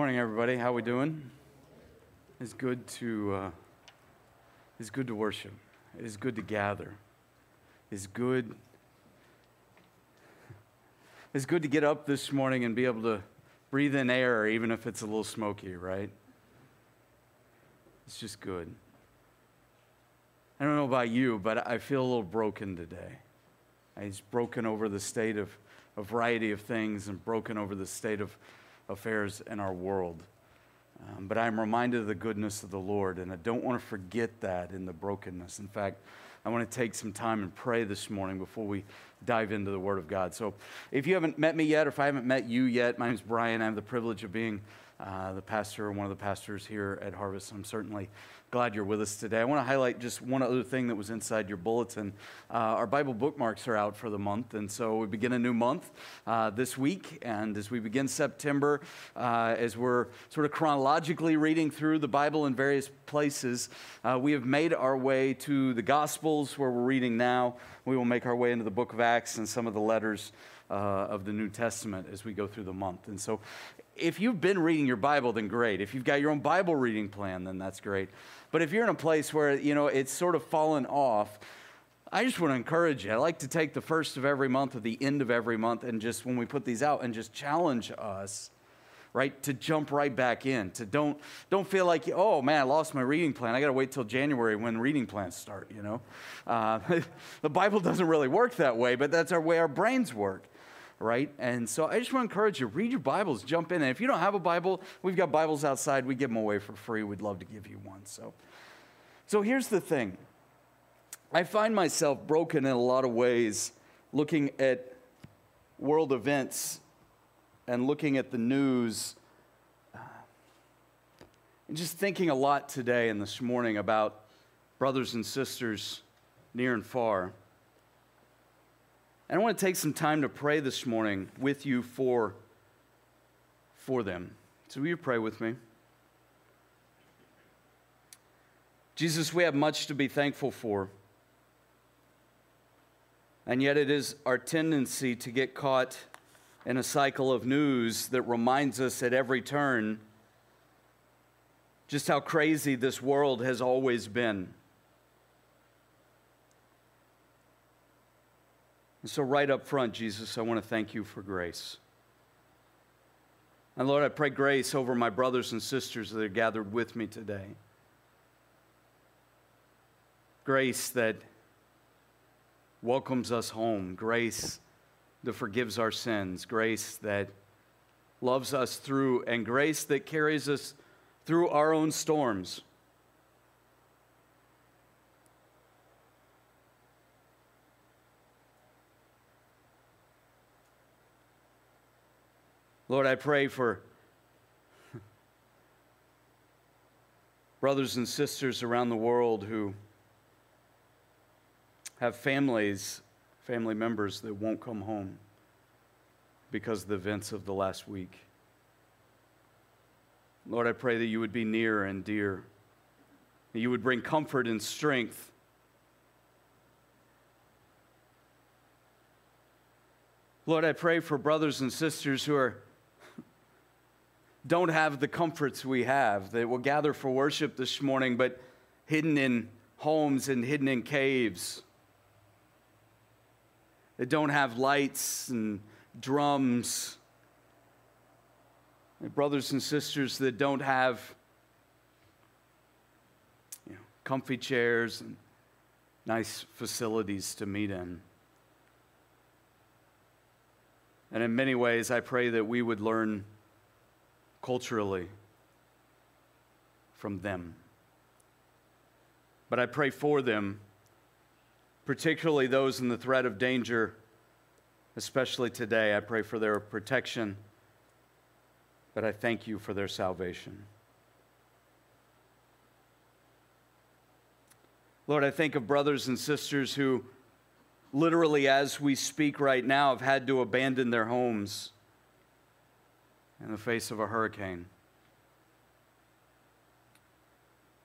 Morning, everybody. How we doing? It's good to uh, it's good to worship. It is good to gather. It's good. It's good to get up this morning and be able to breathe in air, even if it's a little smoky, right? It's just good. I don't know about you, but I feel a little broken today. Was broken over the state of a variety of things and broken over the state of affairs in our world. Um, but I'm reminded of the goodness of the Lord, and I don't want to forget that in the brokenness. In fact, I want to take some time and pray this morning before we dive into the Word of God. So, if you haven't met me yet, or if I haven't met you yet, my name is Brian. I have the privilege of being uh, the pastor, one of the pastors here at Harvest. I'm certainly glad you're with us today. I want to highlight just one other thing that was inside your bulletin. Uh, our Bible bookmarks are out for the month, and so we begin a new month uh, this week. And as we begin September, uh, as we're sort of chronologically reading through the Bible in various places, uh, we have made our way to the Gospels, where we're reading now. We will make our way into the book of Acts and some of the letters. Uh, of the New Testament as we go through the month. And so, if you've been reading your Bible, then great. If you've got your own Bible reading plan, then that's great. But if you're in a place where, you know, it's sort of fallen off, I just want to encourage you. I like to take the first of every month or the end of every month and just when we put these out and just challenge us right to jump right back in to don't don't feel like oh man i lost my reading plan. I got to wait till january when reading plans start you know? Uh, the bible doesn't really work that way but that's our way our brains work right? And so I just want to encourage you read your Bibles, jump in. And if you don't have a Bible, we've got Bibles outside. We give them away for free. We'd love to give you one. So, so here's the thing I find myself broken in a lot of ways looking at world events and looking at the news. Uh, and just thinking a lot today and this morning about brothers and sisters near and far. And I want to take some time to pray this morning with you for, for them. So, will you pray with me? Jesus, we have much to be thankful for. And yet, it is our tendency to get caught in a cycle of news that reminds us at every turn just how crazy this world has always been. And so, right up front, Jesus, I want to thank you for grace. And Lord, I pray grace over my brothers and sisters that are gathered with me today. Grace that welcomes us home, grace that forgives our sins, grace that loves us through, and grace that carries us through our own storms. Lord, I pray for brothers and sisters around the world who have families, family members that won't come home because of the events of the last week. Lord, I pray that you would be near and dear, that you would bring comfort and strength. Lord, I pray for brothers and sisters who are don't have the comforts we have, that will gather for worship this morning, but hidden in homes and hidden in caves, that don't have lights and drums, brothers and sisters that don't have you know, comfy chairs and nice facilities to meet in. And in many ways, I pray that we would learn culturally from them. But I pray for them, particularly those in the threat of danger, especially today. I pray for their protection, but I thank you for their salvation. Lord, I think of brothers and sisters who, literally, as we speak right now, have had to abandon their homes in the face of a hurricane.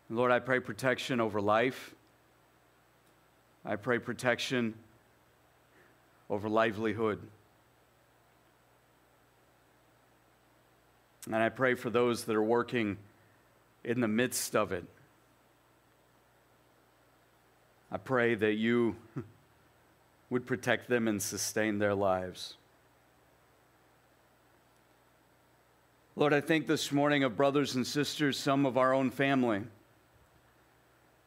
Lord, I pray protection over life. I pray protection over livelihood. And I pray for those that are working in the midst of it. I pray that you would protect them and sustain their lives. Lord, I think this morning of brothers and sisters, some of our own family,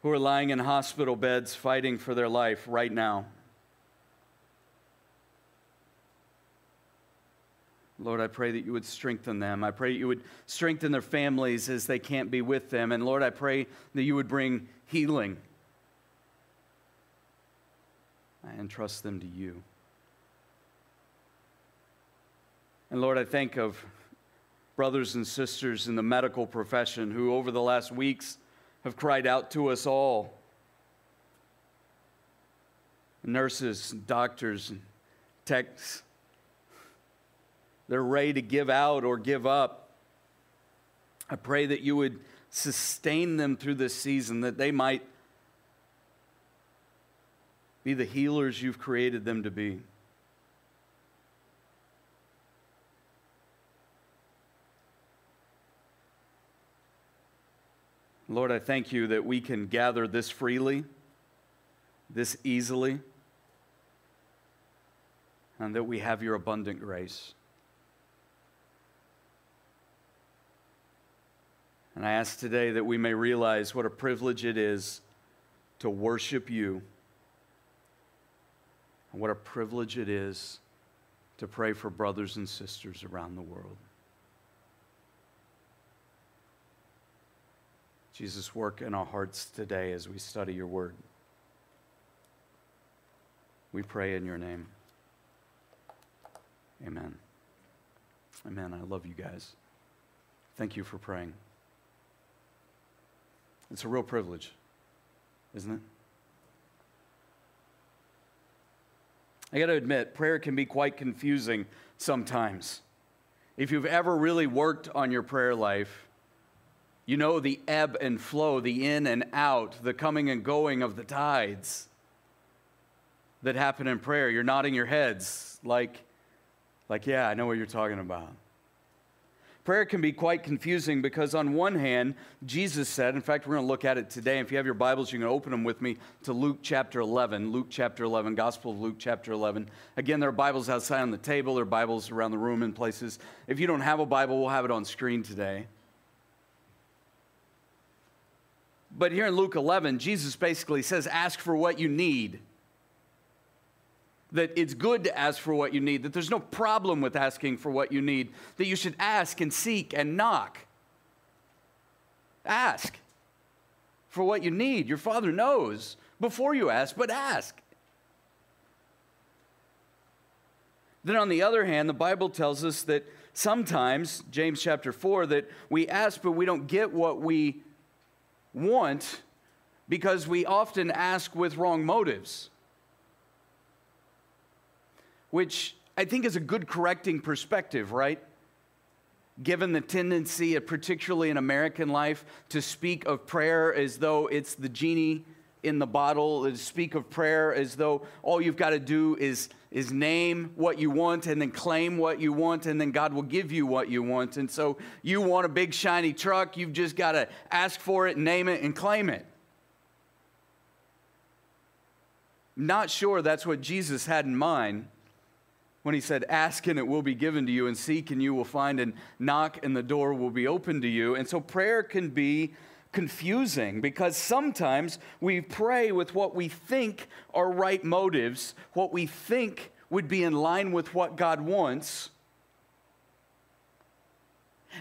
who are lying in hospital beds fighting for their life right now. Lord, I pray that you would strengthen them. I pray that you would strengthen their families as they can't be with them. And Lord, I pray that you would bring healing. I entrust them to you. And Lord, I think of brothers and sisters in the medical profession who, over the last weeks, have cried out to us all nurses, doctors, techs they're ready to give out or give up. I pray that you would sustain them through this season, that they might be the healers you've created them to be. Lord, I thank you that we can gather this freely, this easily, and that we have your abundant grace. And I ask today that we may realize what a privilege it is to worship you, and what a privilege it is to pray for brothers and sisters around the world. Jesus, work in our hearts today as we study your word. We pray in your name. Amen. Amen. I love you guys. Thank you for praying. It's a real privilege, isn't it? I got to admit, prayer can be quite confusing sometimes. If you've ever really worked on your prayer life, you know the ebb and flow, the in and out, the coming and going of the tides that happen in prayer. You're nodding your heads like, like yeah, I know what you're talking about. Prayer can be quite confusing because, on one hand, Jesus said, in fact, we're going to look at it today. If you have your Bibles, you can open them with me to Luke chapter 11. Luke chapter 11, Gospel of Luke chapter 11. Again, there are Bibles outside on the table, there are Bibles around the room in places. If you don't have a Bible, we'll have it on screen today. But here in Luke 11, Jesus basically says, Ask for what you need that it's good to ask for what you need, that there's no problem with asking for what you need, that you should ask and seek and knock. Ask for what you need. Your Father knows before you ask, but ask. Then, on the other hand, the Bible tells us that sometimes, James chapter 4, that we ask, but we don't get what we want because we often ask with wrong motives which I think is a good correcting perspective, right? Given the tendency, particularly in American life, to speak of prayer as though it's the genie in the bottle, speak of prayer as though all you've got to do is, is name what you want and then claim what you want, and then God will give you what you want. And so you want a big shiny truck, you've just got to ask for it, name it, and claim it. Not sure that's what Jesus had in mind when he said, Ask and it will be given to you, and seek and you will find, and knock and the door will be open to you. And so prayer can be confusing because sometimes we pray with what we think are right motives, what we think would be in line with what God wants.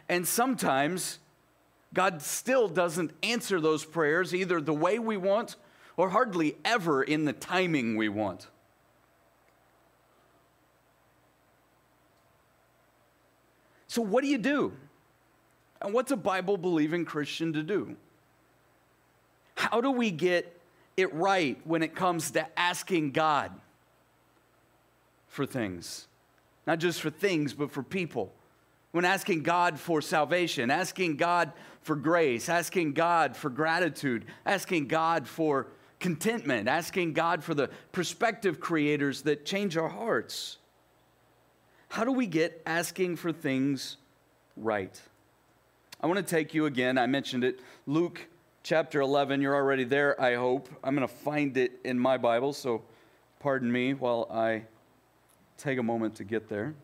And sometimes God still doesn't answer those prayers either the way we want or hardly ever in the timing we want. So, what do you do? And what's a Bible believing Christian to do? How do we get it right when it comes to asking God for things? Not just for things, but for people. When asking God for salvation, asking God for grace, asking God for gratitude, asking God for contentment, asking God for the perspective creators that change our hearts. How do we get asking for things right. I want to take you again, I mentioned it, Luke chapter 11. You're already there, I hope. I'm going to find it in my Bible, so pardon me while I take a moment to get there.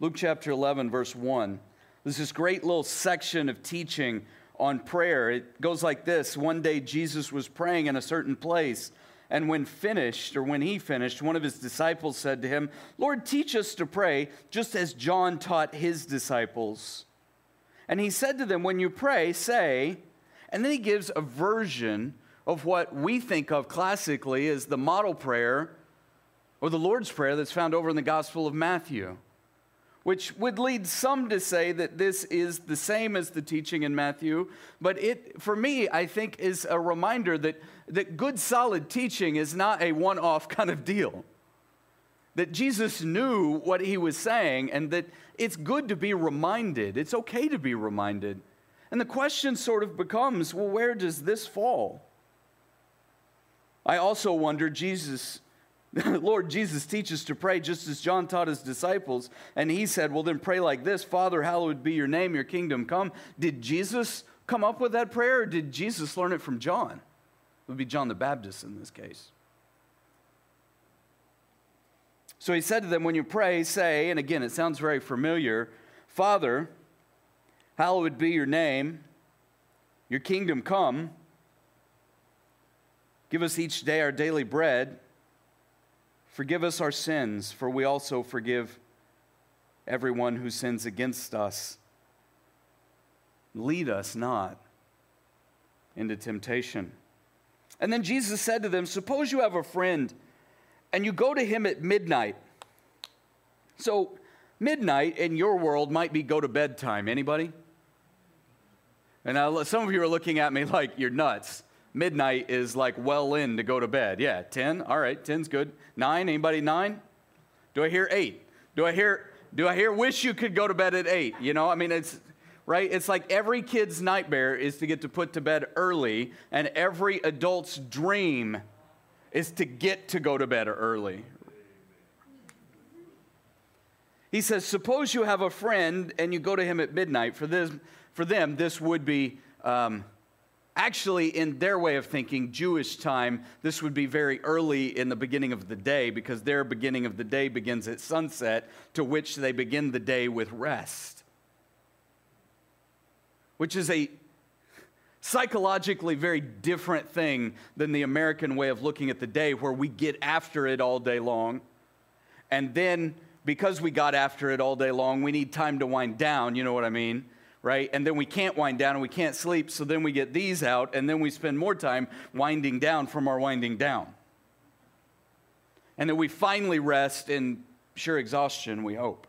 Luke chapter 11, verse 1. There's this great little section of teaching on prayer. It goes like this One day Jesus was praying in a certain place, and when finished, or when he finished, one of his disciples said to him, Lord, teach us to pray, just as John taught his disciples. And he said to them, When you pray, say, and then he gives a version of what we think of classically as the model prayer or the Lord's Prayer that's found over in the Gospel of Matthew which would lead some to say that this is the same as the teaching in Matthew. But it, for me, I think is a reminder that, that good, solid teaching is not a one off kind of deal. That Jesus knew what he was saying, and that it's good to be reminded. It's okay to be reminded. And the question sort of becomes well, where does this fall? I also wonder, Jesus Lord Jesus teaches to pray just as John taught his disciples. And he said, Well, then pray like this Father, hallowed be your name, your kingdom come. Did Jesus come up with that prayer, or did Jesus learn it from John? It would be John the Baptist in this case. So he said to them, When you pray, say, and again, it sounds very familiar Father, hallowed be your name, your kingdom come. Give us each day our daily bread Forgive us our sins, for we also forgive everyone who sins against us. Lead us not into temptation. And then Jesus said to them, Suppose you have a friend and you go to him at midnight. So, midnight in your world might be go to bed time. Anybody? And now some of you are looking at me like you're nuts midnight is like well in to go to bed. Yeah, 10. All right, 10's good. 9, anybody 9? Do I hear 8? Do I hear do I hear wish you could go to bed at 8? You know, I mean it's right? It's like every kid's nightmare is to get to put to bed early and every adult's dream is to get to go to bed early. He says, Suppose you have a friend and you go to him at midnight. For, this, for them, this would be um, Actually, in their way of thinking, Jewish time, this would be very early in the beginning of the day because their beginning of the day begins at sunset, to which they begin the day with rest. Which is a psychologically very different thing than the American way of looking at the day, where we get after it all day long. And then, because we got after it all day long, we need time to wind down, you know what I mean? Right? And then we can't wind down and we can't sleep, so then we get these out, and then we spend more time winding down from our winding down. And then we finally rest in sheer exhaustion, we hope.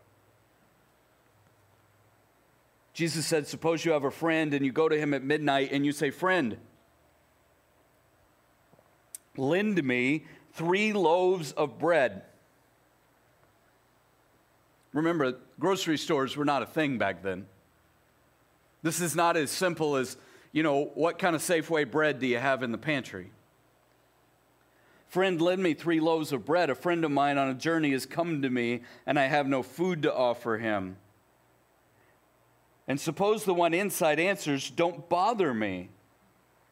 Jesus said, Suppose you have a friend and you go to him at midnight and you say, Friend, lend me three loaves of bread. Remember, grocery stores were not a thing back then. This is not as simple as, you know, what kind of Safeway bread do you have in the pantry? Friend, lend me three loaves of bread. A friend of mine on a journey has come to me, and I have no food to offer him. And suppose the one inside answers, Don't bother me.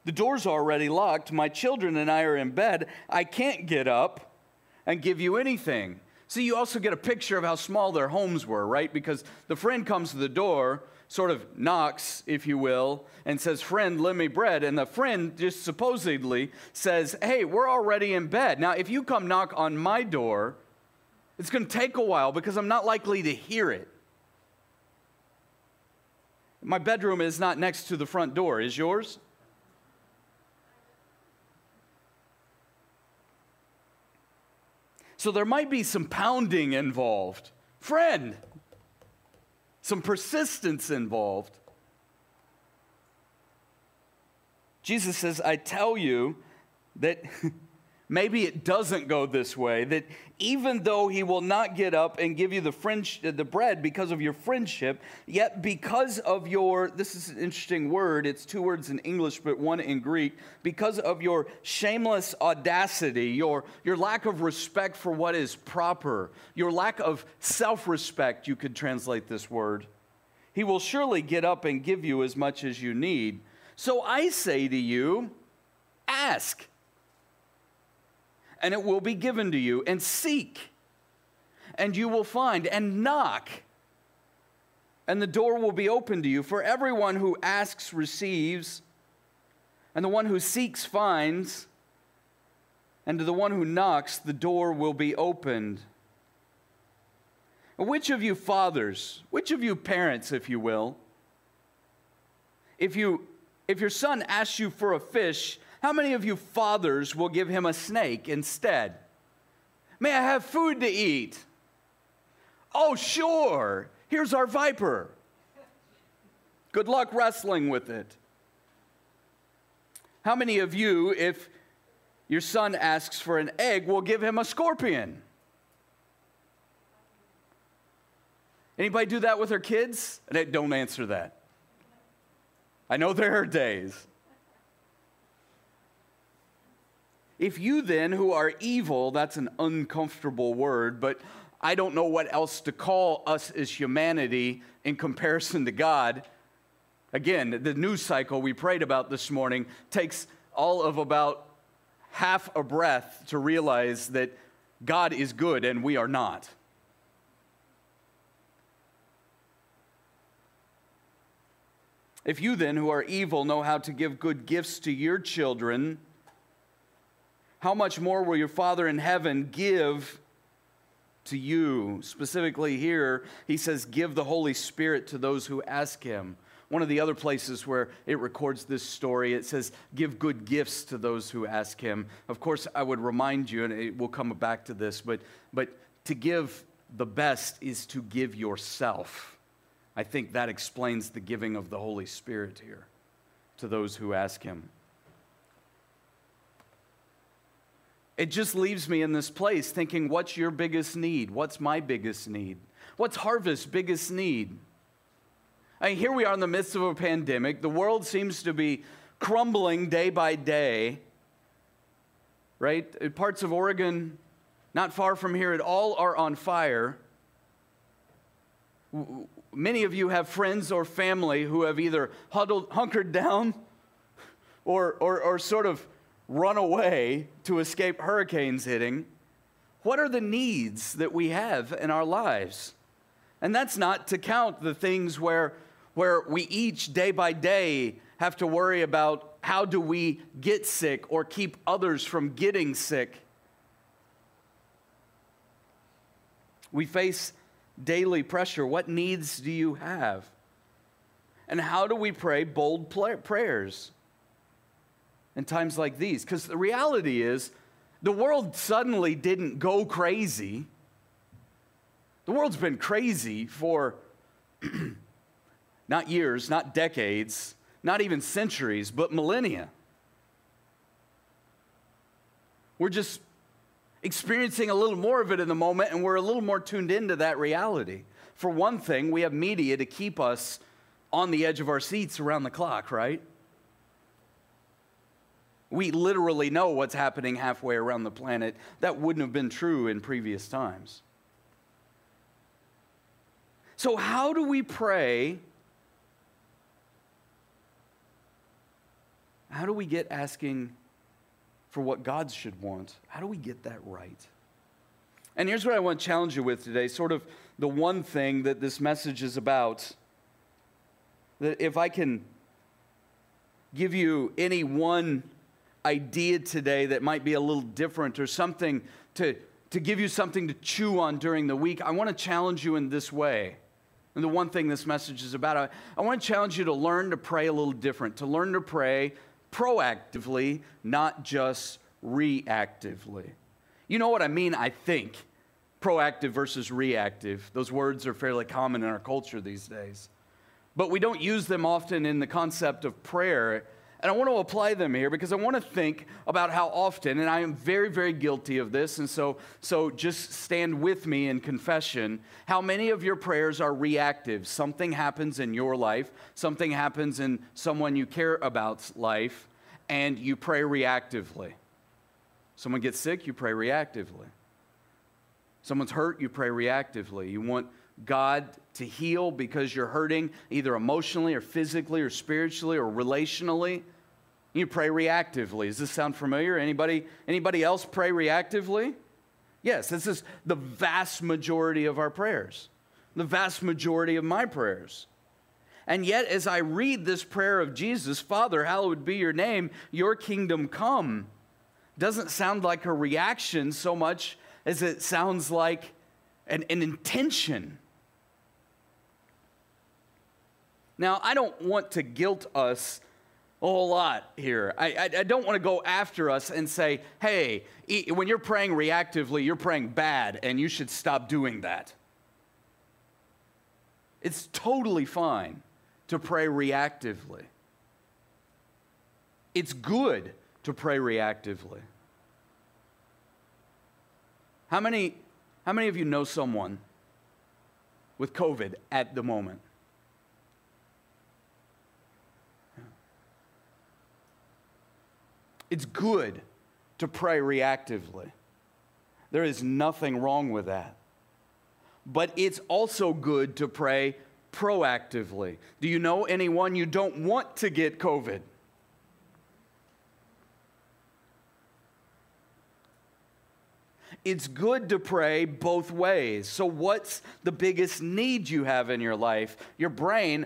The door's already locked. My children and I are in bed. I can't get up and give you anything. See, you also get a picture of how small their homes were, right? Because the friend comes to the door sort of knocks, if you will, and says, Friend, lend me bread. And the friend just supposedly says, Hey, we're already in bed. Now, if you come knock on my door, it's going to take a while because I'm not likely to hear it. My bedroom is not next to the front door. Is yours? So there might be some pounding involved. Friend, some persistence involved. Jesus says, I tell you that maybe it doesn't go this way that even though he will not get up and give you the, friendship, the bread because of your friendship, yet because of your, this is an interesting word, it's two words in English, but one in Greek, because of your shameless audacity, your, your lack of respect for what is proper, your lack of self respect, you could translate this word, he will surely get up and give you as much as you need. So I say to you, ask and it will be given to you. And seek, and you will find. And knock, and the door will be open to you. For everyone who asks receives, and the one who seeks finds, and to the one who knocks, the door will be opened. Which of you fathers, which of you parents, if you will, if you if your son asks you for a fish, how many of you fathers will give him a snake instead? May I have food to eat? Oh, sure. Here's our viper. Good luck wrestling with it. How many of you, if your son asks for an egg, will give him a scorpion? Anybody do that with their kids? Don't answer that. I know there are days. If you then, who are evil, that's an uncomfortable word, but I don't know what else to call us as humanity in comparison to God. Again, the news cycle we prayed about this morning takes all of about half a breath to realize that God is good and we are not. If you then, who are evil, know how to give good gifts to your children, how much more will your Father in heaven give to you? Specifically, here, he says, Give the Holy Spirit to those who ask him. One of the other places where it records this story, it says, Give good gifts to those who ask him. Of course, I would remind you, and we'll come back to this, but, but to give the best is to give yourself. I think that explains the giving of the Holy Spirit here to those who ask him. It just leaves me in this place thinking, what's your biggest need? What's my biggest need? What's Harvest's biggest need? I mean, here we are in the midst of a pandemic. The world seems to be crumbling day by day, right? Uh, parts of Oregon, not far from here, it all are on fire. Many of you have friends or family who have either huddled, hunkered down or, or, or sort of run away to escape hurricanes hitting, what are the needs that we have in our lives? And that's not to count the things where, where we each day by day have to worry about how do we get sick or keep others from getting sick. We face daily pressure. What needs do you have? And how do we pray bold prayers? In times like these. Because the reality is, the world suddenly didn't go crazy. The world's been crazy for not years, not decades, not even centuries, but millennia. We're just experiencing a little more of it in the moment, and we're a little more tuned into that reality. For one thing, we have media to keep us on the edge of our seats around the clock, right? We literally know what's happening halfway around the planet. That wouldn't have been true in previous times. So, how do we pray? How do we get asking for what God should want? How do we get that right? And here's what I want to challenge you with today sort of the one thing that this message is about. That if I can give you any one idea today that might be a little different or something to, to give you something to chew on during the week, I want to challenge you in this way. And the one thing this message is about, I, I want to challenge you to learn to pray a little different, to learn to pray proactively, not just reactively. You know what I mean, I think. Proactive versus reactive. Those words are fairly common in our culture these days. But we don't use them often in the concept of prayer And I want to apply them here because I want to think about how often, and I am very, very guilty of this, and so, so just stand with me in confession. How many of your prayers are reactive? Something happens in your life, something happens in someone you care about's life, and you pray reactively. Someone gets sick, you pray reactively. Someone's hurt, you pray reactively. You want God to heal because you're hurting either emotionally or physically or spiritually or relationally. You pray reactively. Does this sound familiar? Anybody, anybody else pray reactively? Yes, this is the vast majority of our prayers, the vast majority of my prayers. And yet, as I read this prayer of Jesus, Father, hallowed be your name, your kingdom come, doesn't sound like a reaction so much as it sounds like an, an intention. Now, I don't want to guilt us a whole lot here. I, I, I don't want to go after us and say, hey, when you're praying reactively, you're praying bad, and you should stop doing that. It's totally fine to pray reactively. It's good to pray reactively. How many, how many of you know someone with COVID at the moment? It's good to pray reactively. There is nothing wrong with that. But it's also good to pray proactively. Do you know anyone you don't want to get COVID? It's good to pray both ways. So, what's the biggest need you have in your life? Your brain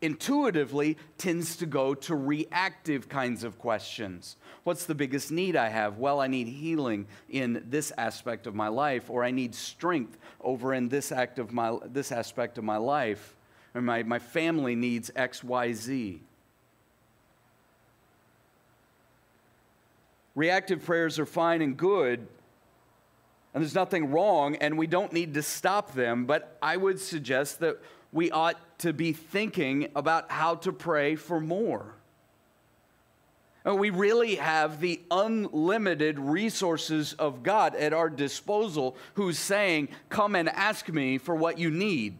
intuitively tends to go to reactive kinds of questions. What's the biggest need I have? Well, I need healing in this aspect of my life, or I need strength over in this, act of my, this aspect of my life, or my, my family needs X, Y, Z. Reactive prayers are fine and good, and there's nothing wrong, and we don't need to stop them, but I would suggest that we ought to be thinking about how to pray for more. We really have the unlimited resources of God at our disposal, who's saying, Come and ask me for what you need.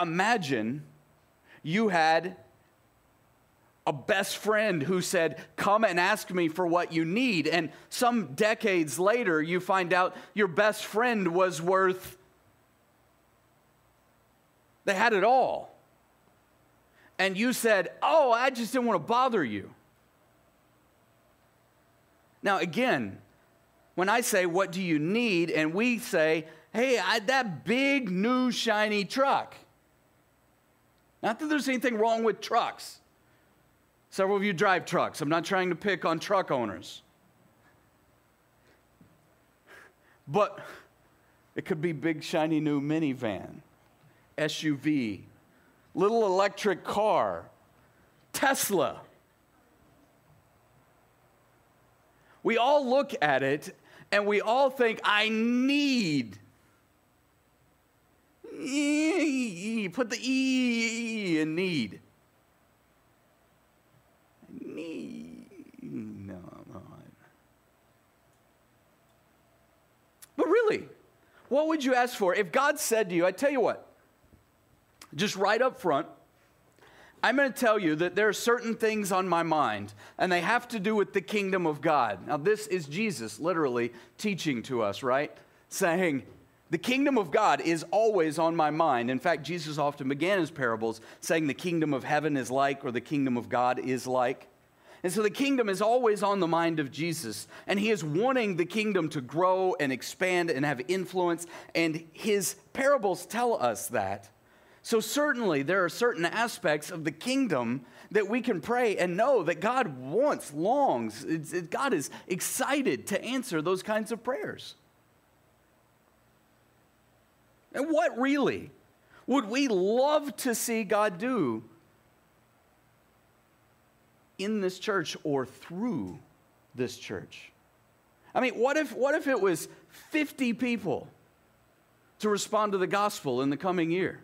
Imagine you had a best friend who said, Come and ask me for what you need. And some decades later, you find out your best friend was worth, they had it all. And you said, Oh, I just didn't want to bother you. Now, again, when I say, What do you need? and we say, Hey, I, that big new shiny truck. Not that there's anything wrong with trucks. Several of you drive trucks. I'm not trying to pick on truck owners. But it could be big, shiny new minivan, SUV, little electric car, Tesla. We all look at it and we all think, I need. Put the E in need. No, no. But really, what would you ask for? If God said to you, I tell you what, just right up front, I'm going to tell you that there are certain things on my mind, and they have to do with the kingdom of God. Now, this is Jesus literally teaching to us, right? Saying, the kingdom of God is always on my mind. In fact, Jesus often began his parables saying, the kingdom of heaven is like, or the kingdom of God is like. And so the kingdom is always on the mind of Jesus, and he is wanting the kingdom to grow and expand and have influence, and his parables tell us that. So, certainly, there are certain aspects of the kingdom that we can pray and know that God wants, longs, it, God is excited to answer those kinds of prayers. And what really would we love to see God do in this church or through this church. I mean, what if, what if it was 50 people to respond to the gospel in the coming year?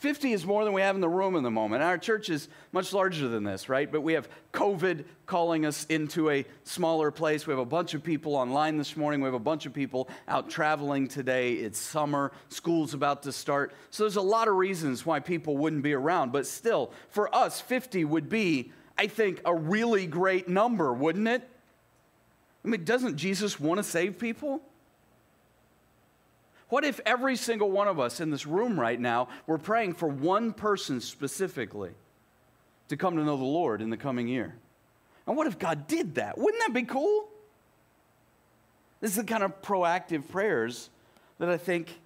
50 is more than we have in the room in the moment. Our church is much larger than this, right? But we have COVID calling us into a smaller place. We have a bunch of people online this morning. We have a bunch of people out traveling today. It's summer, school's about to start. So there's a lot of reasons why people wouldn't be around. But still, for us, 50 would be, I think, a really great number, wouldn't it? I mean, doesn't Jesus want to save people? What if every single one of us in this room right now were praying for one person specifically to come to know the Lord in the coming year? And what if God did that? Wouldn't that be cool? This is the kind of proactive prayers that I think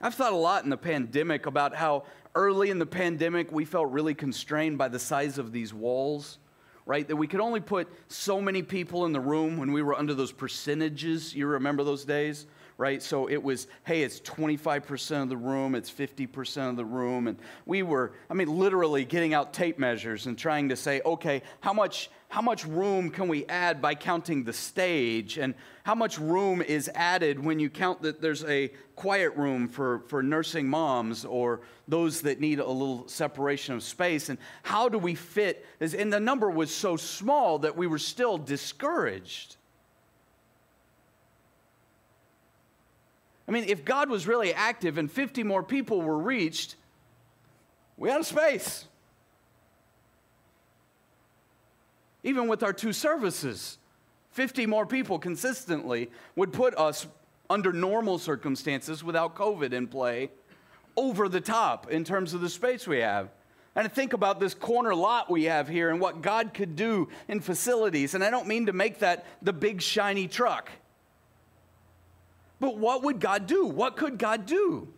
I've thought a lot in the pandemic about how early in the pandemic we felt really constrained by the size of these walls right? That we could only put so many people in the room when we were under those percentages. You remember those days? right? So it was, hey, it's 25% of the room, it's 50% of the room. And we were, I mean, literally getting out tape measures and trying to say, okay, how much, how much room can we add by counting the stage? And how much room is added when you count that there's a quiet room for, for nursing moms or those that need a little separation of space? And how do we fit? And the number was so small that we were still discouraged. I mean, if God was really active and 50 more people were reached, we had a space. Even with our two services, 50 more people consistently would put us under normal circumstances without COVID in play over the top in terms of the space we have. And think about this corner lot we have here and what God could do in facilities. And I don't mean to make that the big shiny truck. But what would God do? What could God do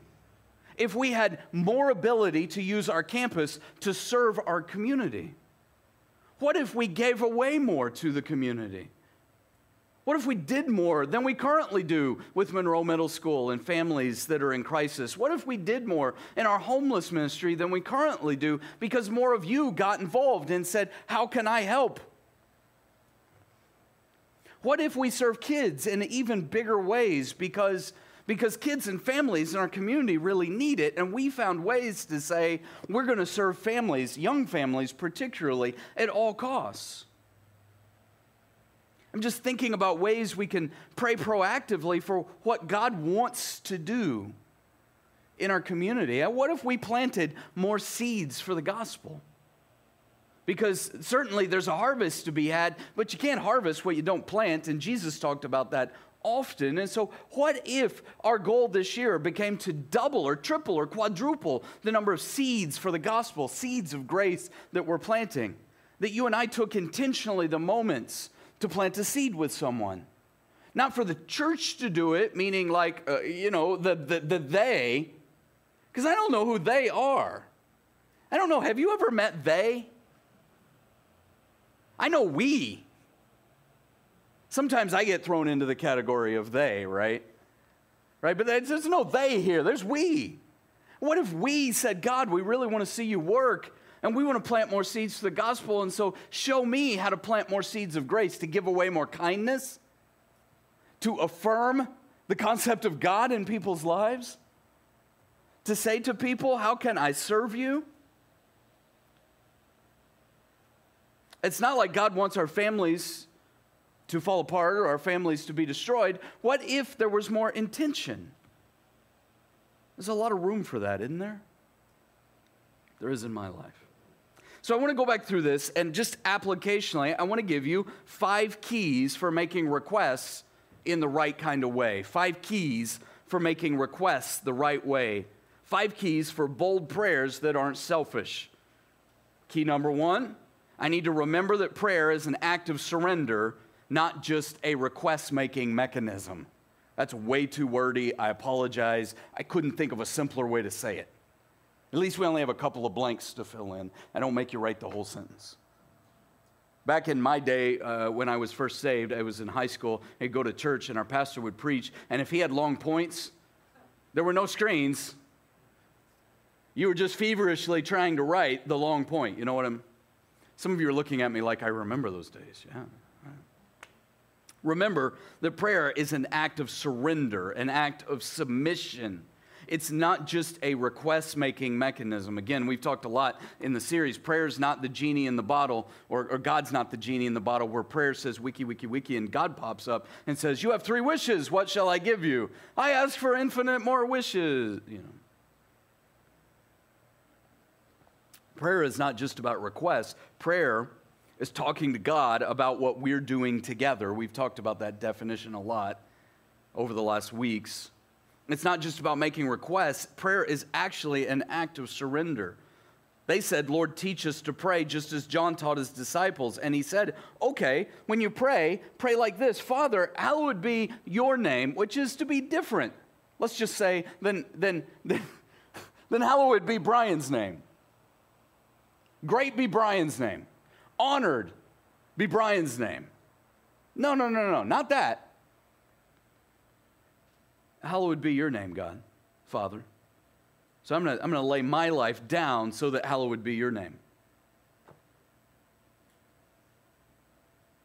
if we had more ability to use our campus to serve our community? What if we gave away more to the community? What if we did more than we currently do with Monroe Middle School and families that are in crisis? What if we did more in our homeless ministry than we currently do because more of you got involved and said, How can I help? What if we serve kids in even bigger ways because, because kids and families in our community really need it? And we found ways to say we're going to serve families, young families particularly, at all costs. I'm just thinking about ways we can pray proactively for what God wants to do in our community. What if we planted more seeds for the gospel? because certainly there's a harvest to be had, but you can't harvest what you don't plant. And Jesus talked about that often. And so, what if our goal this year became to double or triple or quadruple the number of seeds for the gospel, seeds of grace that we're planting? That you and I took intentionally the moments to plant a seed with someone. Not for the church to do it, meaning like, uh, you know, the, the, the they, because I don't know who they are. I don't know. Have you ever met they? I know we. Sometimes I get thrown into the category of they, right? Right? But there's no they here, there's we. What if we said, God, we really want to see you work and we want to plant more seeds for the gospel, and so show me how to plant more seeds of grace, to give away more kindness, to affirm the concept of God in people's lives, to say to people, How can I serve you? It's not like God wants our families to fall apart or our families to be destroyed. What if there was more intention? There's a lot of room for that, isn't there? There is in my life. So I want to go back through this and just applicationally, I want to give you five keys for making requests in the right kind of way. Five keys for making requests the right way. Five keys for bold prayers that aren't selfish. Key number one I need to remember that prayer is an act of surrender, not just a request making mechanism. That's way too wordy. I apologize. I couldn't think of a simpler way to say it. At least we only have a couple of blanks to fill in. I don't make you write the whole sentence. Back in my day, uh, when I was first saved, I was in high school. I'd go to church, and our pastor would preach. And if he had long points, there were no screens. You were just feverishly trying to write the long point. You know what I'm some of you are looking at me like I remember those days. Yeah. Remember that prayer is an act of surrender, an act of submission. It's not just a request making mechanism. Again, we've talked a lot in the series. Prayer is not the genie in the bottle, or, or God's not the genie in the bottle, where prayer says wiki, wiki, wiki, and God pops up and says, You have three wishes. What shall I give you? I ask for infinite more wishes. You know. Prayer is not just about requests. Prayer is talking to God about what we're doing together. We've talked about that definition a lot over the last weeks. It's not just about making requests, prayer is actually an act of surrender. They said, Lord, teach us to pray just as John taught his disciples. And he said, Okay, when you pray, pray like this Father, hallowed be your name, which is to be different. Let's just say, then, then, then, then hallowed be Brian's name. Great be Brian's name. Honored be Brian's name. No, no, no, no, not that. Hallowed be your name, God, Father. So I'm going to I'm going to lay my life down so that hallowed be your name.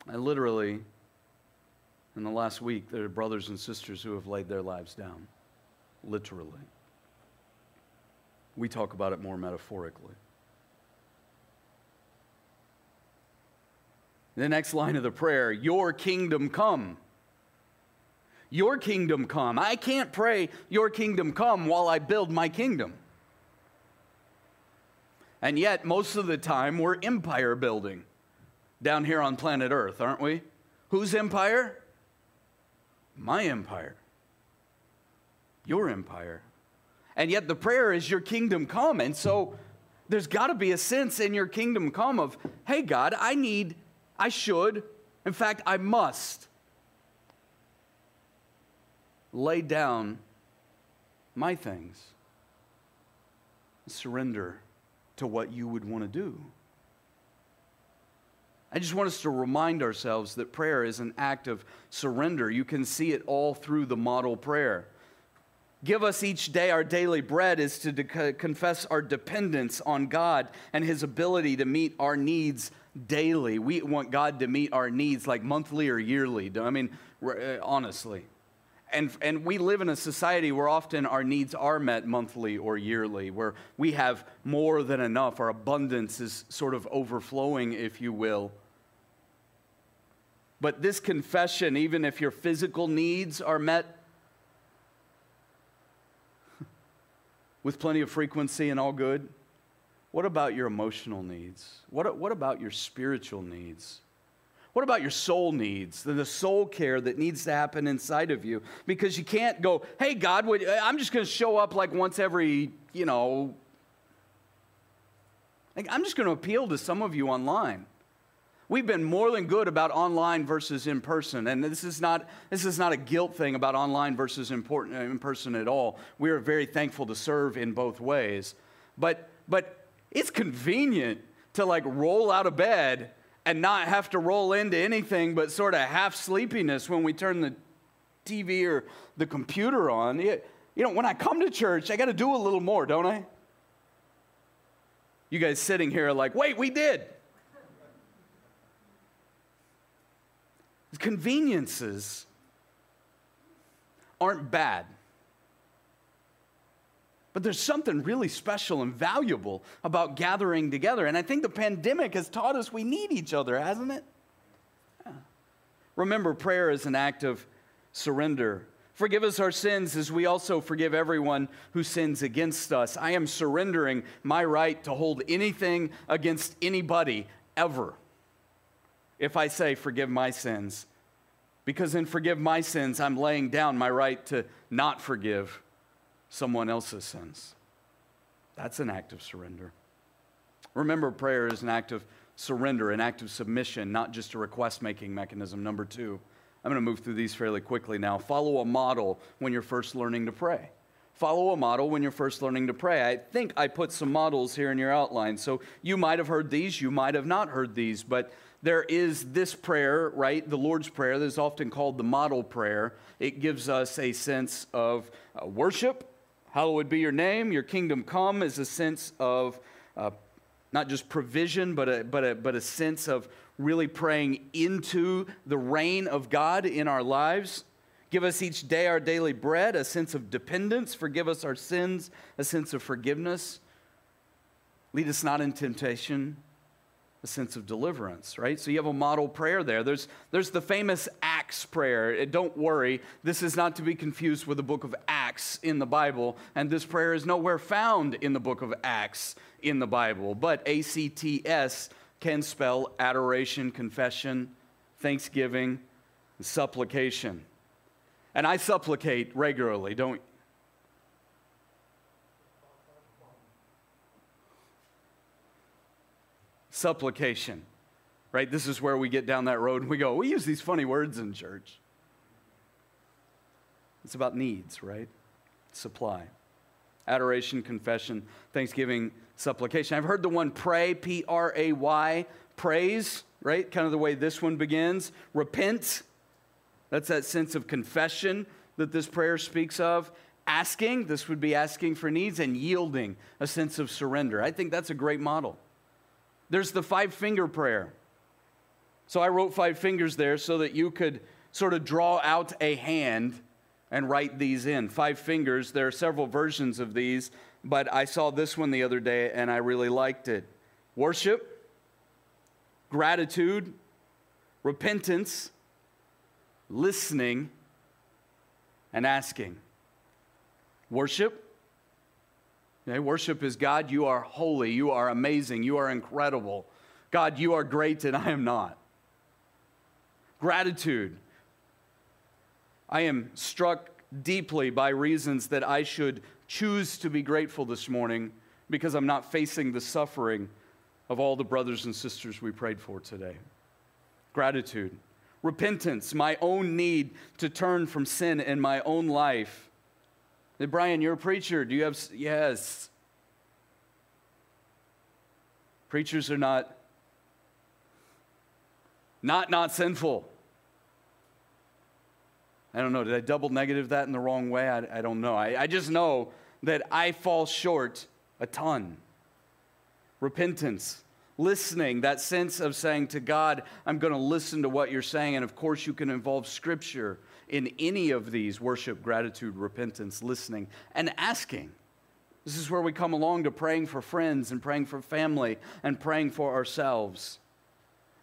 I literally, in the last week, there are brothers and sisters who have laid their lives down. Literally. We talk about it more metaphorically. The next line of the prayer, Your kingdom come. Your kingdom come. I can't pray, Your kingdom come while I build my kingdom. And yet, most of the time, we're empire building down here on planet Earth, aren't we? Whose empire? My empire. Your empire. And yet, the prayer is, Your kingdom come. And so, there's got to be a sense in your kingdom come of, hey, God, I need I should, in fact, I must lay down my things, surrender to what you would want to do. I just want us to remind ourselves that prayer is an act of surrender. You can see it all through the model prayer. Give us each day our daily bread is to de- confess our dependence on God and His ability to meet our needs daily. We want God to meet our needs like monthly or yearly. I mean, uh, honestly. And, and we live in a society where often our needs are met monthly or yearly, where we have more than enough. Our abundance is sort of overflowing, if you will. But this confession, even if your physical needs are met with plenty of frequency and all good, what about your emotional needs? What, what about your spiritual needs? What about your soul needs, the, the soul care that needs to happen inside of you? Because you can't go, hey, God, would, uh, I'm just going to show up like once every, you know. Like, I'm just going to appeal to some of you online. We've been more than good about online versus in person. And this is not, this is not a guilt thing about online versus important, uh, in person at all. We are very thankful to serve in both ways. But, but it's convenient to like roll out of bed and not have to roll into anything but sort of half sleepiness when we turn the TV or the computer on. You know, when I come to church, I got to do a little more, don't I? You guys sitting here are like, wait, we did. Conveniences aren't bad. But there's something really special and valuable about gathering together. And I think the pandemic has taught us we need each other, hasn't it? Yeah. Remember, prayer is an act of surrender. Forgive us our sins as we also forgive everyone who sins against us. I am surrendering my right to hold anything against anybody ever if I say, forgive my sins. Because in forgive my sins, I'm laying down my right to not forgive someone else's sins. That's an act of surrender. Remember, prayer is an act of surrender, an act of submission, not just a request making mechanism. Number two, I'm going to move through these fairly quickly now. Follow a model when you're first learning to pray. Follow a model when you're first learning to pray. I think I put some models here in your outline. So you might have heard these, you might have not heard these, but there is this prayer, right? The Lord's Prayer that is often called the model prayer. It gives us a sense of uh, worship, Hallowed be your name, your kingdom come is a sense of uh, not just provision, but a, but, a, but a sense of really praying into the reign of God in our lives, Give us each day our daily bread, a sense of dependence. Forgive us our sins, a sense of forgiveness. Lead us not in temptation, a sense of deliverance, right? So you have a model prayer there. There's, there's the famous Acts prayer. Don't worry, this is not to be confused with the book of Acts in the Bible, and this prayer is nowhere found in the book of Acts in the Bible. But A C T S can spell adoration, confession, thanksgiving, supplication. And I supplicate regularly, don't Supplication, right? This is where we get down that road and we go, we use these funny words in church. It's about needs, right? Supply. Adoration, confession, thanksgiving, supplication. I've heard the one pray, P R A Y, praise, right? Kind of the way this one begins. Repent, that's that sense of confession that this prayer speaks of. Asking, this would be asking for needs, and yielding, a sense of surrender. I think that's a great model. There's the five finger prayer. So I wrote five fingers there so that you could sort of draw out a hand and write these in. Five fingers, there are several versions of these, but I saw this one the other day and I really liked it. Worship, gratitude, repentance, listening, and asking. Worship. Worship is God, you are holy, you are amazing, you are incredible. God, you are great and I am not. Gratitude. I am struck deeply by reasons that I should choose to be grateful this morning because I'm not facing the suffering of all the brothers and sisters we prayed for today. Gratitude repentance, my own need to turn from sin in my own life. Brian, you're a preacher. Do you have. Yes. Preachers are not. Not not sinful. I don't know. Did I double negative that in the wrong way? I, I don't know. I, I just know that I fall short a ton. Repentance listening, that sense of saying to God, I'm going to listen to what you're saying. And of course, you can involve scripture in any of these worship, gratitude, repentance, listening, and asking. This is where we come along to praying for friends and praying for family and praying for ourselves.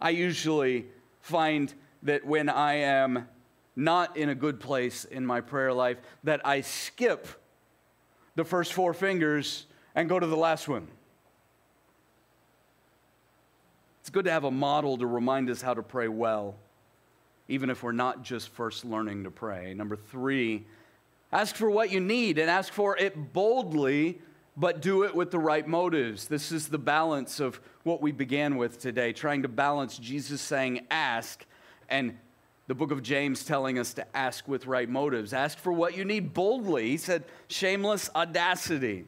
I usually find that when I am not in a good place in my prayer life, that I skip the first four fingers and go to the last one. It's good to have a model to remind us how to pray well, even if we're not just first learning to pray. Number three, ask for what you need and ask for it boldly, but do it with the right motives. This is the balance of what we began with today, trying to balance Jesus saying ask and the book of James telling us to ask with right motives. Ask for what you need boldly. He said, shameless audacity.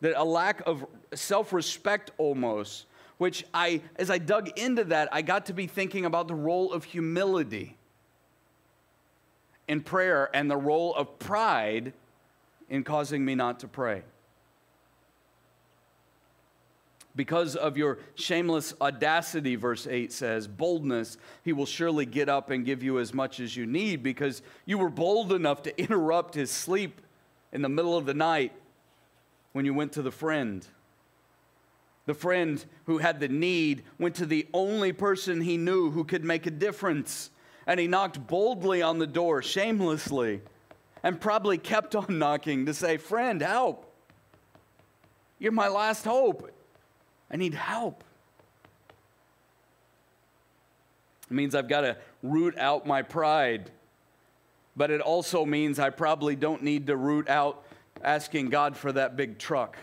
That a lack of self respect almost which I, as I dug into that, I got to be thinking about the role of humility in prayer and the role of pride in causing me not to pray. Because of your shameless audacity, verse 8 says, boldness, he will surely get up and give you as much as you need because you were bold enough to interrupt his sleep in the middle of the night when you went to the friend. The friend who had the need went to the only person he knew who could make a difference. And he knocked boldly on the door, shamelessly, and probably kept on knocking to say, Friend, help. You're my last hope. I need help. It means I've got to root out my pride. But it also means I probably don't need to root out asking God for that big truck.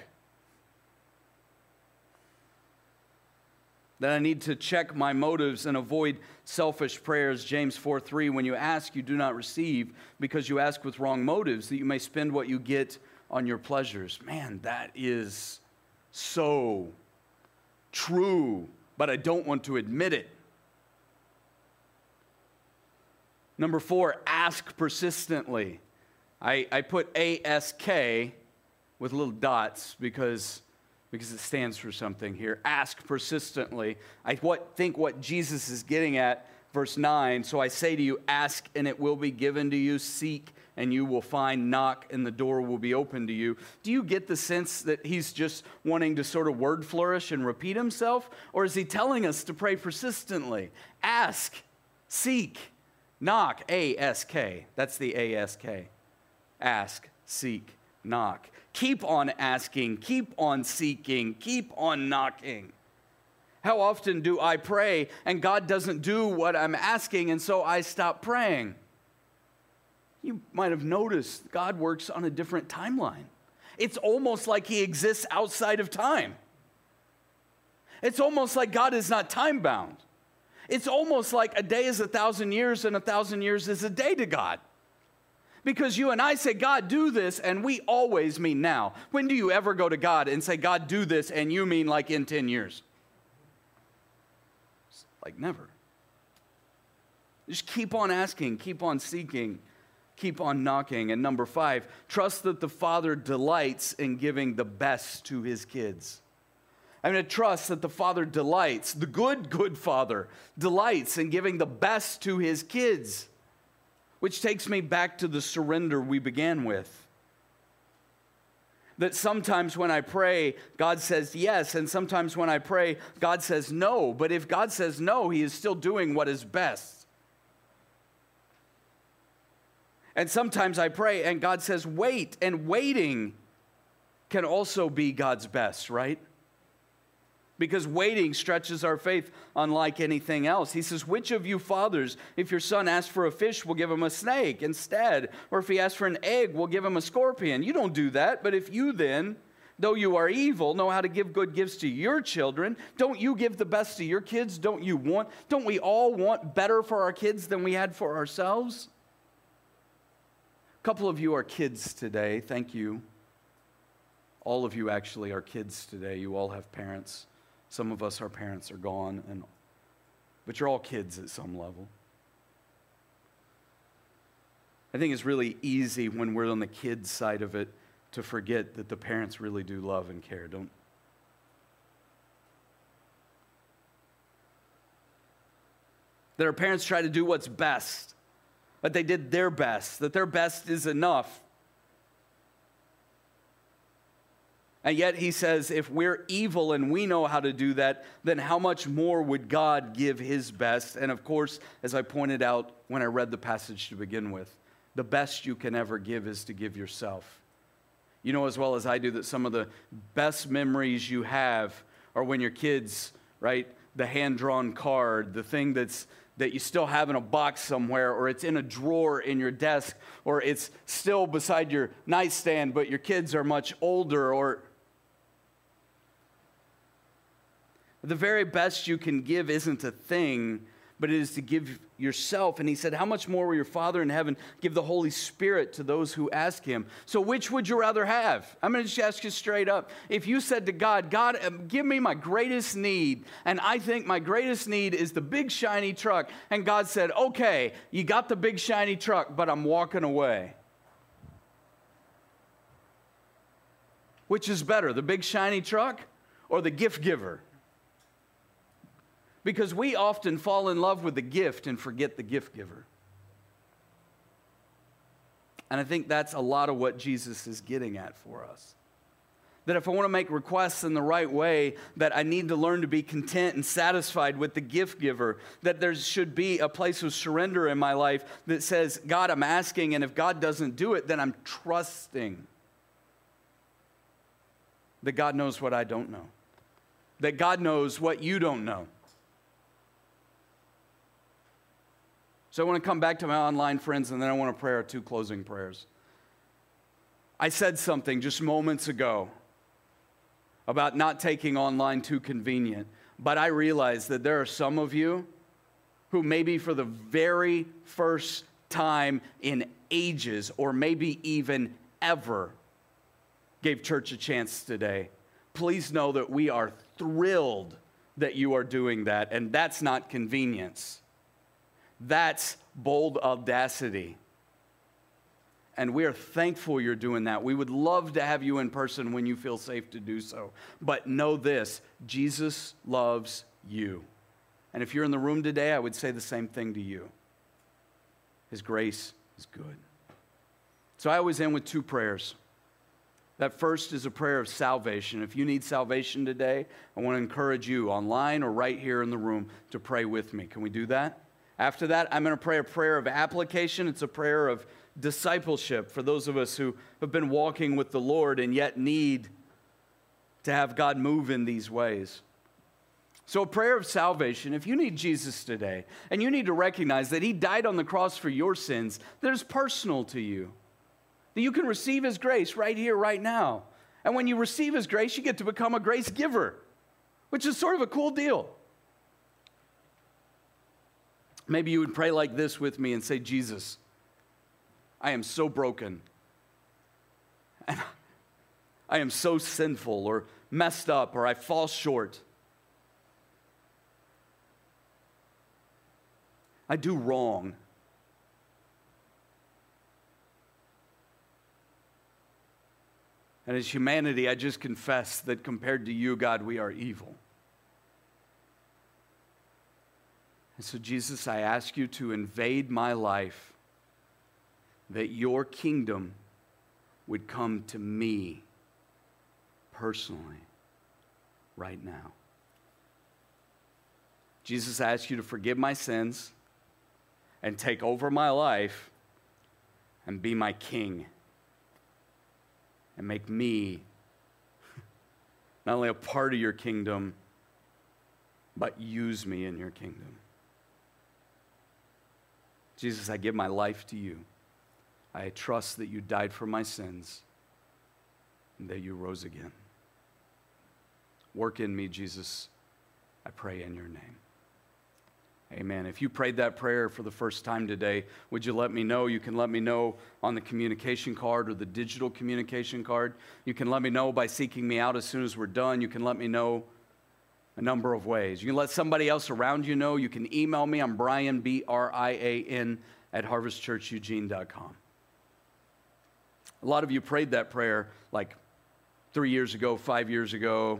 That I need to check my motives and avoid selfish prayers. James 4 3, when you ask, you do not receive because you ask with wrong motives, that you may spend what you get on your pleasures. Man, that is so true, but I don't want to admit it. Number four, ask persistently. I, I put ASK with little dots because because it stands for something here. Ask persistently. I what, think what Jesus is getting at verse 9. So I say to you, ask and it will be given to you, seek and you will find, knock and the door will be open to you. Do you get the sense that he's just wanting to sort of word flourish and repeat himself? Or is he telling us to pray persistently? Ask, seek, knock, A S K. That's the A S K. Ask, seek, knock. Keep on asking, keep on seeking, keep on knocking. How often do I pray and God doesn't do what I'm asking, and so I stop praying? You might have noticed God works on a different timeline. It's almost like He exists outside of time. It's almost like God is not time bound. It's almost like a day is a thousand years and a thousand years is a day to God. Because you and I say, God, do this, and we always mean now. When do you ever go to God and say, God, do this, and you mean like in 10 years? Like never. Just keep on asking, keep on seeking, keep on knocking. And number five, trust that the Father delights in giving the best to his kids. I'm going to trust that the Father delights, the good, good Father delights in giving the best to his kids. Which takes me back to the surrender we began with. That sometimes when I pray, God says yes, and sometimes when I pray, God says no. But if God says no, He is still doing what is best. And sometimes I pray, and God says wait, and waiting can also be God's best, right? Because waiting stretches our faith unlike anything else. He says, Which of you fathers, if your son asks for a fish, will give him a snake instead? Or if he asks for an egg, will give him a scorpion? You don't do that, but if you then, though you are evil, know how to give good gifts to your children, don't you give the best to your kids? Don't you want, don't we all want better for our kids than we had for ourselves? A couple of you are kids today. Thank you. All of you actually are kids today. You all have parents. Some of us, our parents are gone, and, but you're all kids at some level. I think it's really easy when we're on the kids side of it to forget that the parents really do love and care, don't That our parents try to do what's best, but they did their best, that their best is enough. And yet he says, if we're evil and we know how to do that, then how much more would God give his best? And of course, as I pointed out when I read the passage to begin with, the best you can ever give is to give yourself. You know as well as I do that some of the best memories you have are when your kids, right, the hand drawn card, the thing that's that you still have in a box somewhere, or it's in a drawer in your desk, or it's still beside your nightstand, but your kids are much older, or The very best you can give isn't a thing, but it is to give yourself. And he said, How much more will your Father in heaven give the Holy Spirit to those who ask him? So, which would you rather have? I'm going to just ask you straight up. If you said to God, God, um, give me my greatest need, and I think my greatest need is the big shiny truck, and God said, Okay, you got the big shiny truck, but I'm walking away. Which is better, the big shiny truck or the gift giver? Because we often fall in love with the gift and forget the gift giver. And I think that's a lot of what Jesus is getting at for us. That if I want to make requests in the right way, that I need to learn to be content and satisfied with the gift giver. That there should be a place of surrender in my life that says, God, I'm asking, and if God doesn't do it, then I'm trusting that God knows what I don't know, that God knows what you don't know. So I want to come back to my online friends and then I want to pray our two closing prayers. I said something just moments ago about not taking online too convenient, but I realize that there are some of you who maybe for the very first time in ages or maybe even ever gave church a chance today. Please know that we are thrilled that you are doing that, and that's not convenience. That's bold audacity. And we are thankful you're doing that. We would love to have you in person when you feel safe to do so. But know this Jesus loves you. And if you're in the room today, I would say the same thing to you. His grace is good. So I always end with two prayers. That first is a prayer of salvation. If you need salvation today, I want to encourage you online or right here in the room to pray with me. Can we do that? After that, I'm going to pray a prayer of application. It's a prayer of discipleship for those of us who have been walking with the Lord and yet need to have God move in these ways. So, a prayer of salvation, if you need Jesus today and you need to recognize that He died on the cross for your sins, that is personal to you, that you can receive His grace right here, right now. And when you receive His grace, you get to become a grace giver, which is sort of a cool deal. Maybe you would pray like this with me and say, Jesus, I am so broken. And I am so sinful or messed up or I fall short. I do wrong. And as humanity, I just confess that compared to you, God, we are evil. And so, Jesus, I ask you to invade my life, that your kingdom would come to me personally right now. Jesus, I ask you to forgive my sins and take over my life and be my king and make me not only a part of your kingdom, but use me in your kingdom. Jesus, I give my life to you. I trust that you died for my sins and that you rose again. Work in me, Jesus, I pray in your name. Amen. If you prayed that prayer for the first time today, would you let me know? You can let me know on the communication card or the digital communication card. You can let me know by seeking me out as soon as we're done. You can let me know a number of ways. You can let somebody else around you know. You can email me. I'm Brian, B R I A N, at harvestchurcheugene.com. A lot of you prayed that prayer like three years ago, five years ago,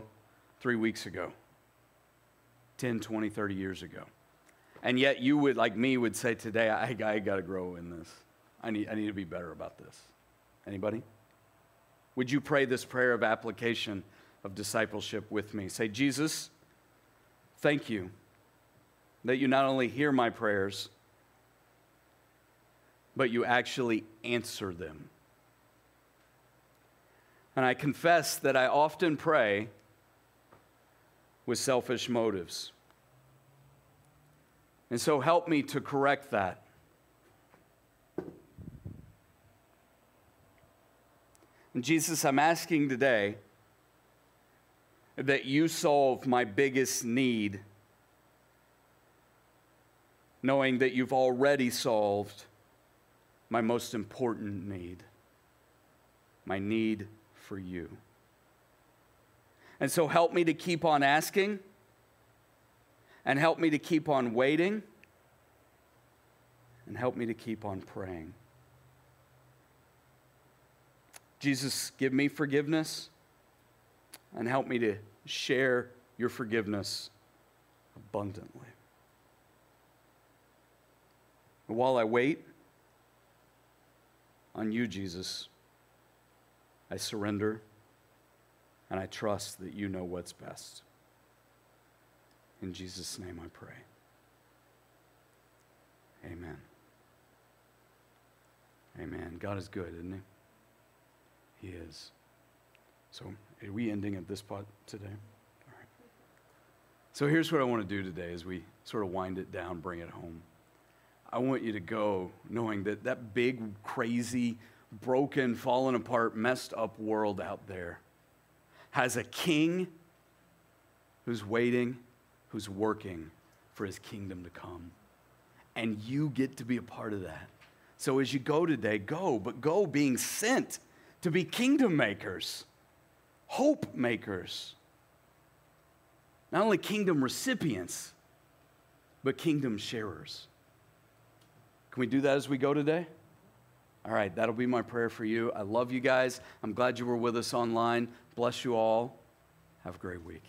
three weeks ago, 10, 20, 30 years ago. And yet you would, like me, would say today, I, I got to grow in this. I need, I need to be better about this. Anybody? Would you pray this prayer of application of discipleship with me? Say, Jesus, thank you that you not only hear my prayers, but you actually answer them. And I confess that I often pray with selfish motives. And so help me to correct that. And Jesus, I'm asking today that you solve my biggest need, knowing that you've already solved my most important need my need for you. And so help me to keep on asking and help me to keep on waiting and help me to keep on praying. Jesus, give me forgiveness and help me to share your forgiveness abundantly. And while I wait on you, Jesus, I surrender and I trust that you know what's best. In Jesus' name I pray. Amen. Amen. God is good, isn't He? He is. So, are we ending at this spot today? All right. So, here's what I want to do today as we sort of wind it down, bring it home. I want you to go knowing that that big, crazy, broken, fallen apart, messed up world out there has a king who's waiting who's working for his kingdom to come. And you get to be a part of that. So as you go today, go, but go being sent to be kingdom makers, hope makers. Not only kingdom recipients, but kingdom sharers. Can we do that as we go today? All right, that'll be my prayer for you. I love you guys. I'm glad you were with us online. Bless you all. Have a great week.